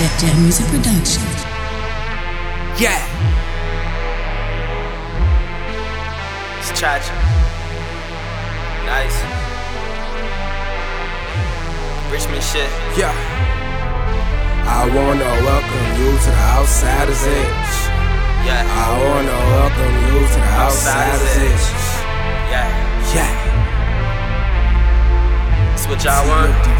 Jet Jet Music Production. Yeah. It's tragic. Nyce. Richmond shit. Yeah. I wanna welcome you to the outsider's edge. Yeah. I wanna welcome you to the outsider's Outsider's edge. Yeah. Yeah. That's what y'all want.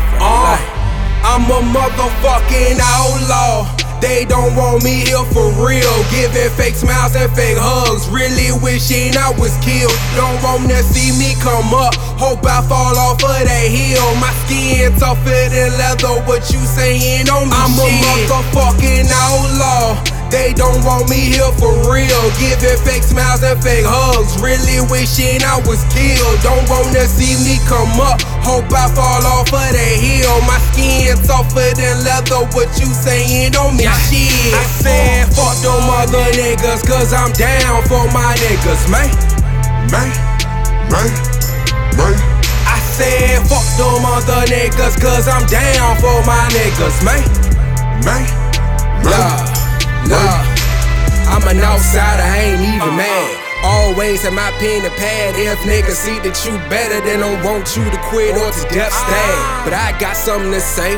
I'm a motherfucking outlaw. They don't want me here for real. Giving fake smiles and fake hugs. Really wishing I was killed. Don't want to see me come up. Hope I fall off of that hill. My skin tougher than leather. What you saying on me? I'm a motherfucking outlaw. They don't want me here for real. Giving fake smiles and fake hugs. Really wishing I was killed. Don't wanna see me come up. Hope I fall off of that hill. My skin tougher than leather. What you saying on me? Shit. I said, fuck them other niggas, cause I'm down for my niggas, man. Man, man, man. I said, fuck them other niggas, cause I'm down for my niggas, man. Man, man. Nah. I'm an outsider, I ain't even mad. Always have my pen and pad. If niggas see that you better, they don't want you to quit or to death stab. But I got something to say.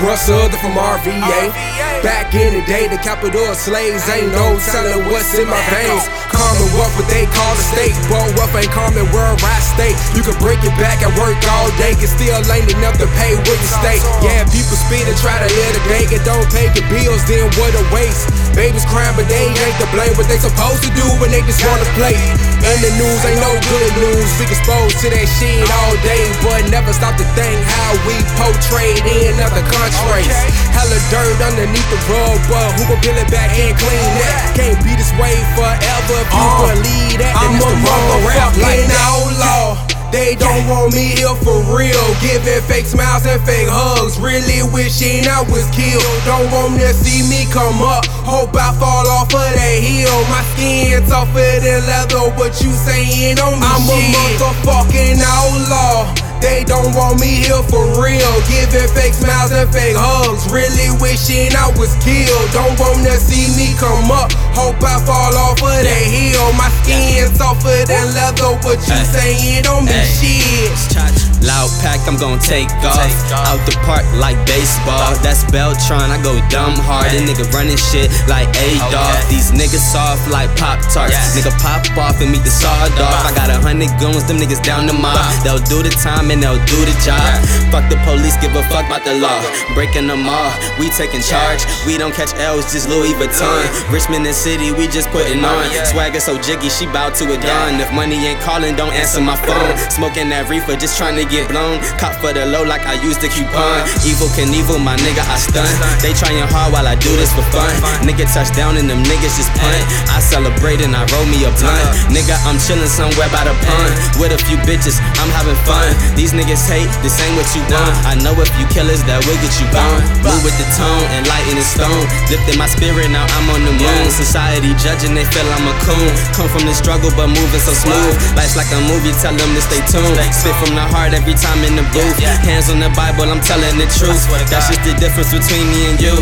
Bruh Southern from RVA. Back in the day, the capital slaves ain't no telling what's in my veins. Commonwealth, what they call the state. But wealth ain't common where I stay. You can break it back and work all day, and still ain't enough to pay where you stay. Yeah, people speed and try to live and don't pay the bills, then what a waste. Babies crying, but they ain't to blame. What they supposed to do when they just wanna play. And the news ain't no good news. We exposed to that shit all day, but never stop to think how we portrayed in other countries. Hella dirt underneath the rug, but who gon' peel it back and clean that? Can't be this way forever if you uh, believe that. I'm a rap like outlaw. They don't want me here for real. Giving fake smiles and fake hugs. Really wishing I was killed. Don't want to see me come up. Hope I fall off of that hill. My skin tougher than leather. What you saying on me? I'm a motherfucking outlaw. They don't want me here for real. Giving fake smiles and fake hugs. Really wishing I was killed. Don't wanna see me come up. Hope I fall off of that hill. My skin tougher than leather. What you saying on me? Hey. Shit. Loud pack, I'm gon' take off. Out the park like baseball. That's Beltron, I go dumb hard. A nigga running shit like oh, A dog. These niggas soft like Pop Tarts. Nigga pop off and meet the sawed off. Uh-huh. I got a hundred guns, them niggas down the mob. Uh-huh. They'll do the time and they'll do the job. Fuck the police, give a fuck about the law. Breaking them all, we taking charge. We don't catch L's, just Louis Vuitton. Richmond and City, we just putting on. Oh, yeah. Swagger so jiggy, she bout to a dawn. If money ain't calling, don't answer my phone. Smoking that reefer, just trying to get blown. Cop for the low like I used the coupon. Evil can evil, my nigga, I stun. They trying hard while I do this for fun. Nigga touchdown and them niggas just punt. I celebrate and I roll me a blunt. Uh-huh. Nigga, I'm chilling somewhere by the pond. With a few bitches, I'm having fun. These niggas hate, this ain't what you want. I know a few killers that will get you gone. Move with the tone and lighten the stone. Lifting my spirit, now I'm on the moon. Society judging, they feel I'm a coon. Come from the struggle, but moving so smooth. Life's like a movie, tell them to stay tuned. Spit from the heart every time in the booth. Hands on the Bible, I'm telling the truth. That's just the difference between me and you.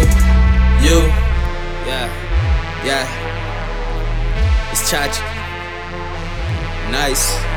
You. Yeah. Yeah. It's tragic. Nyce.